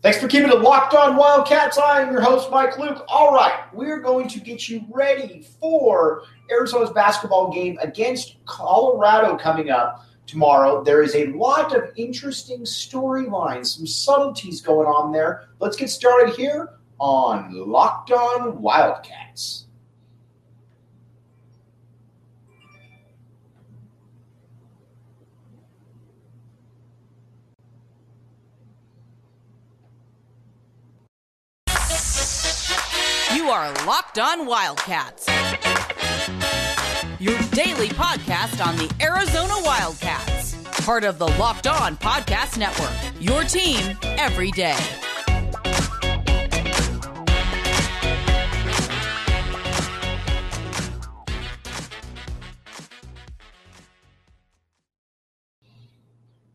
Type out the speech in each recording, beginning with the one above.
Thanks for keeping it locked on Wildcats. I am your host, Mike Luke. All right, we're going to get you ready for Arizona's basketball game against Colorado coming up tomorrow. There is a lot of interesting storylines, some subtleties going on there. Let's get started here on Locked On Wildcats. You are Locked On Wildcats. Your daily podcast on the Arizona Wildcats. Part of the Locked On Podcast Network. Your team every day.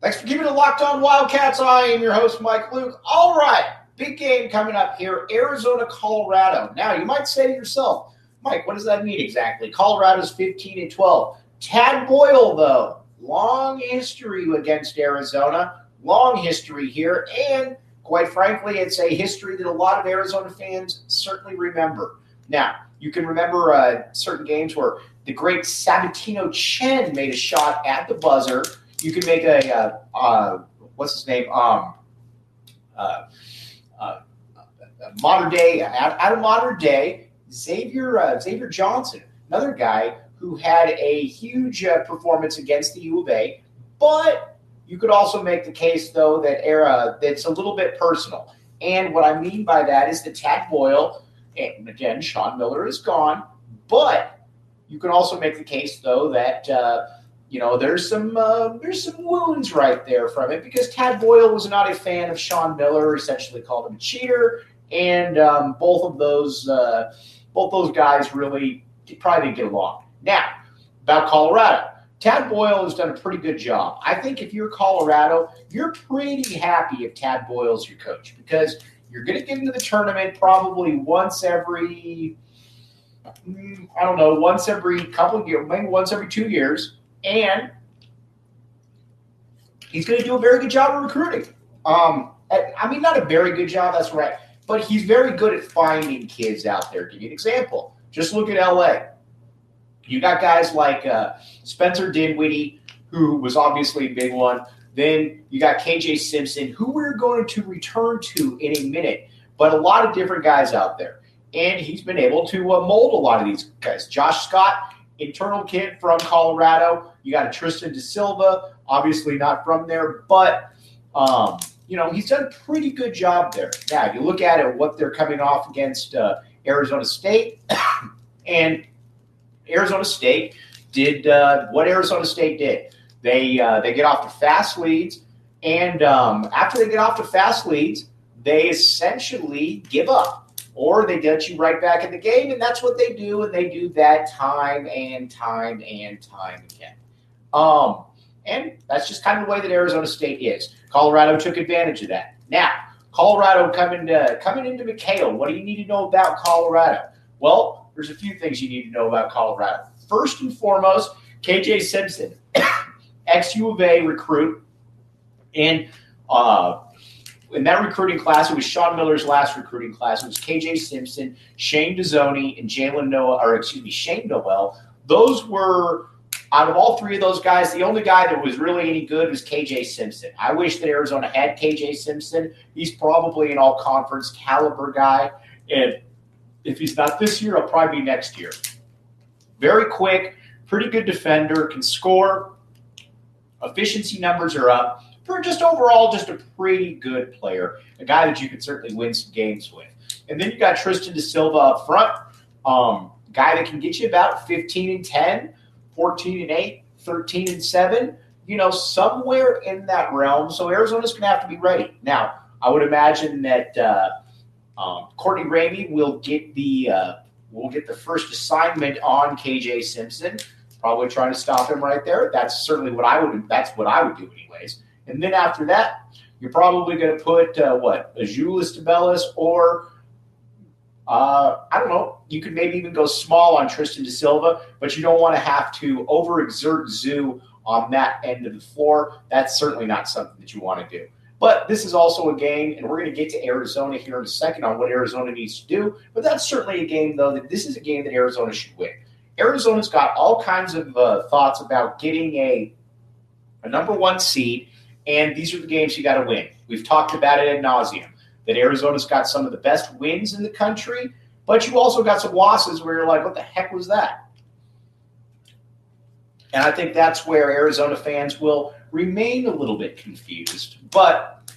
Thanks for keeping it locked on Wildcats. I am your host, Mike Luke. All right, big game coming up here Arizona, Colorado. Now, you might say to yourself, Mike, what does that mean exactly? Colorado's 15 and 12. Tad Boyle, though, long history against Arizona, long history here, and quite frankly, it's a history that a lot of Arizona fans certainly remember. Now, you can remember uh, certain games where the great Sabatino Chen made a shot at the buzzer. You can make a uh, uh, what's his name? Um, uh, modern day out, out of modern day Xavier uh, Xavier Johnson, another guy who had a huge uh, performance against the U of A, but you could also make the case though that era that's a little bit personal. And what I mean by that is that Tad Boyle, and again Sean Miller is gone, but you can also make the case though that uh, you know there's some uh, there's some wounds right there from it because Tad Boyle was not a fan of Sean Miller, essentially called him a cheater, and um, both of those uh, both those guys really probably didn't get along. Now about Colorado. Tad Boyle has done a pretty good job. I think if you're Colorado, you're pretty happy if Tad Boyle's your coach because you're going to get into the tournament probably once every, mm, I don't know, once every couple of years, maybe once every two years, and he's going to do a very good job of recruiting. Um, I mean, not a very good job, that's right, but he's very good at finding kids out there. Give you an example. Just look at LA. You got guys like uh, Spencer Dinwiddie, who was obviously a big one. Then you got KJ Simpson, who we're going to return to in a minute, but a lot of different guys out there. And he's been able to uh, mold a lot of these guys. Josh Scott, internal kid from Colorado. You got a Tristan da Silva, obviously not from there, but um, you know he's done a pretty good job there. Now you look at it, what they're coming off against uh, Arizona State, and Arizona State did uh, what Arizona State did. They uh, they get off to fast leads, and um, after they get off to fast leads, they essentially give up, or they get you right back in the game, and that's what they do, and they do that time and time and time again. Um, and that's just kind of the way that Arizona State is. Colorado took advantage of that. Now, Colorado coming to, coming into McKale. What do you need to know about Colorado? Well, there's a few things you need to know about Colorado. First and foremost, KJ Simpson, ex U of A recruit, and uh, in that recruiting class, it was Sean Miller's last recruiting class. It was KJ Simpson, Shane Dezonie, and Jalen Noah, or excuse me, Shane Nowell. Those were out of all three of those guys, the only guy that was really any good was KJ Simpson. I wish that Arizona had KJ Simpson. He's probably an all conference caliber guy. And if he's not this year, he'll probably be next year. Very quick, pretty good defender, can score. Efficiency numbers are up. For just overall, just a pretty good player, a guy that you could certainly win some games with. And then you got Tristan da Silva up front, um, guy that can get you about 15 and 10, 14 and 8, 13 and 7, you know, somewhere in that realm. So Arizona's going to have to be ready. Now, I would imagine that uh, um, Courtney Ramey will get the uh, will get the first assignment on KJ Simpson. Probably trying to stop him right there. That's certainly what I would. That's what I would do, anyways. And then after that, you're probably going to put uh, what Azuolas Tubelis or uh, I don't know. You could maybe even go small on Tristan De Silva, but you don't want to have to overexert Zoo on that end of the floor. That's certainly not something that you want to do. But this is also a game, and we're going to get to Arizona here in a second on what Arizona needs to do. But that's certainly a game, though, that this is a game that Arizona should win. Arizona's got all kinds of uh, thoughts about getting a, a number one seed, and these are the games you got to win. We've talked about it ad nauseum that Arizona's got some of the best wins in the country, but you also got some losses where you're like, what the heck was that? And I think that's where Arizona fans will remain a little bit confused. But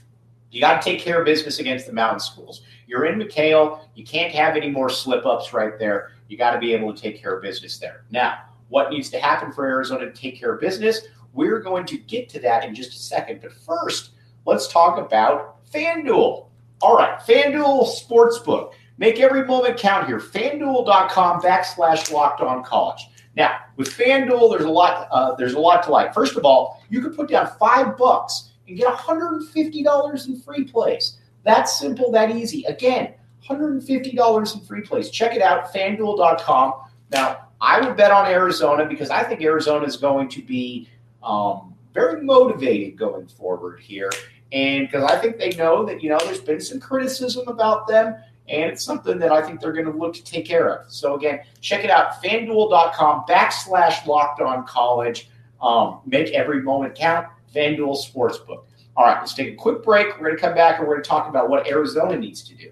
you got to take care of business against the mountain schools. You're in McKale. You can't have any more slip ups right there. You got to be able to take care of business there. Now, what needs to happen for Arizona to take care of business? We're going to get to that in just a second. But first, let's talk about FanDuel. All right, FanDuel Sportsbook. Make every moment count here. FanDuel.com backslash locked on college. Now, with FanDuel, there's a lot. Uh, there's a lot to like. First of all, you can put down five bucks and get $150 in free plays. That's simple, that easy. Again, $150 in free plays. Check it out, FanDuel.com. Now, I would bet on Arizona because I think Arizona is going to be um, very motivated going forward here, and because I think they know that you know there's been some criticism about them and it's something that I think they're going to look to take care of. So again, check it out, fanduel.com backslash locked on college. Um, make every moment count. FanDuel Sportsbook. All right, let's take a quick break. We're going to come back and we're going to talk about what Arizona needs to do.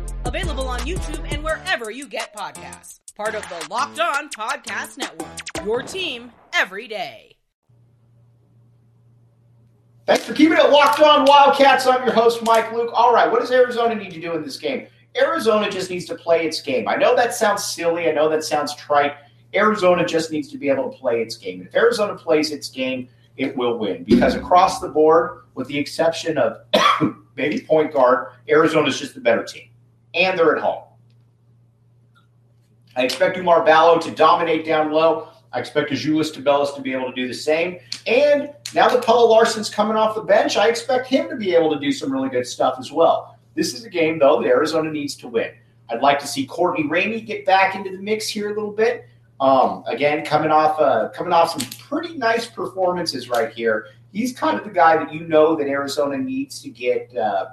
Available on YouTube and wherever you get podcasts. Part of the Locked On Podcast Network. Your team every day. Thanks for keeping it locked on Wildcats. I'm your host, Mike Luke. All right, what does Arizona need to do in this game? Arizona just needs to play its game. I know that sounds silly. I know that sounds trite. Arizona just needs to be able to play its game. If Arizona plays its game, it will win because across the board, with the exception of maybe point guard, Arizona is just the better team, and they're at home. I expect Oumar Ballo to dominate down low. I expect Azuolas Tubelis to be able to do the same. And now that Pelle Larsson's coming off the bench, I expect him to be able to do some really good stuff as well. This is a game, though, that Arizona needs to win. I'd like to see Courtney Ramey get back into the mix here a little bit. Um, again, coming off uh, coming off some pretty nice performances right here. He's kind of the guy that you know that Arizona needs to get. Uh,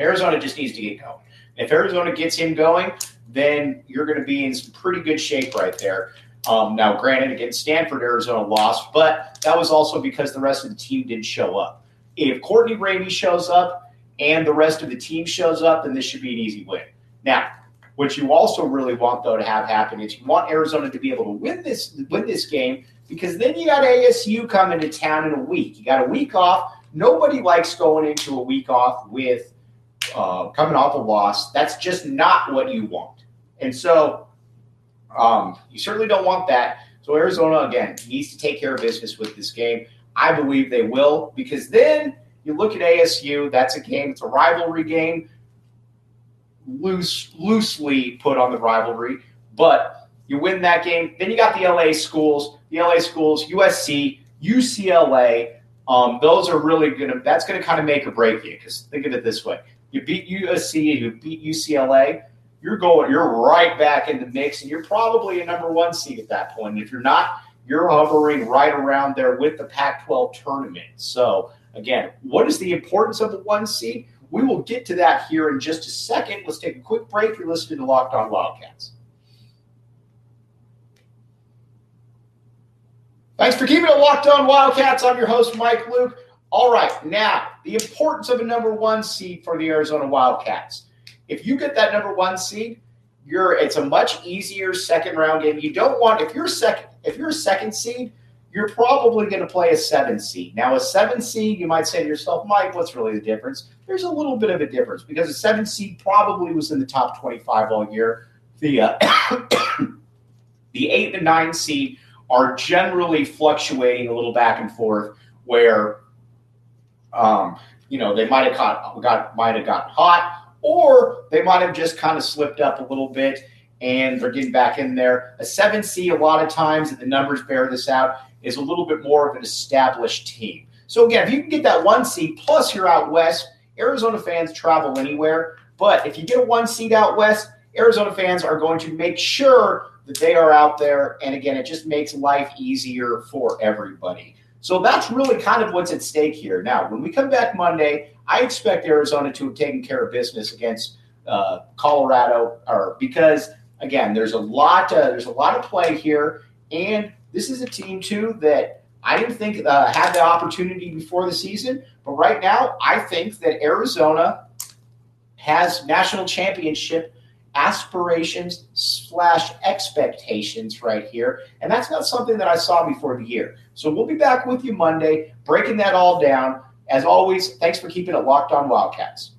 Arizona just needs to get going. If Arizona gets him going, then you're going to be in some pretty good shape right there. Um, now, granted, against Stanford, Arizona lost, but that was also because the rest of the team didn't show up. If Courtney Ramey shows up and the rest of the team shows up, then this should be an easy win. Now, what you also really want though to have happen is you want Arizona to be able to win this win this game because then you got ASU coming to town in a week. You got a week off. Nobody likes going into a week off with uh, coming off a loss. That's just not what you want. And so um, you certainly don't want that. So Arizona again needs to take care of business with this game. I believe they will because then you look at ASU. That's a game. It's a rivalry game, loose, loosely put on the rivalry. But you win that game, then you got the LA schools, the LA schools, USC, UCLA. Um, those are really gonna. That's gonna kind of make or break you. Because think of it this way: you beat USC, you beat UCLA you're going, you're right back in the mix, and you're probably a number one seed at that point. And if you're not, you're hovering right around there with the Pac 12 tournament. So, again, what is the importance of the one seed? We will get to that here in just a second. Let's take a quick break. You're listening to Locked On Wildcats. Thanks for keeping it locked on Wildcats. I'm your host, Mike Luke. All right, now the importance of a number one seed for the Arizona Wildcats. If you get that number one seed, you're it's a much easier second round game. You don't want if you're second if you're a second seed, you're probably going to play a seven seed. Now, a seven seed, you might say to yourself, Mike, what's really the difference? There's a little bit of a difference because a seven seed probably was in the top 25 all year. The uh, the eight and nine seed are generally fluctuating a little back and forth, where Um, you know, they might have got, got might have gotten hot, or they might have just kind of slipped up a little bit and they're getting back in there. A seven C, a lot of times, and the numbers bear this out, is a little bit more of an established team. So again, if you can get that one seed, plus you're out west, Arizona fans travel anywhere. But if you get a one seed out west, Arizona fans are going to make sure that they are out there. And again, it just makes life easier for everybody. So that's really kind of what's at stake here. Now, when we come back Monday, I expect Arizona to have taken care of business against uh, Colorado, or because again, there's a lot. There's a lot of play here, and this is a team too that I didn't think uh, had the opportunity before the season, but right now I think that Arizona has national championship aspirations slash expectations right here, and that's not something that I saw before the year. So we'll be back with you Monday, breaking that all down. As always, thanks for keeping it locked on Wildcats.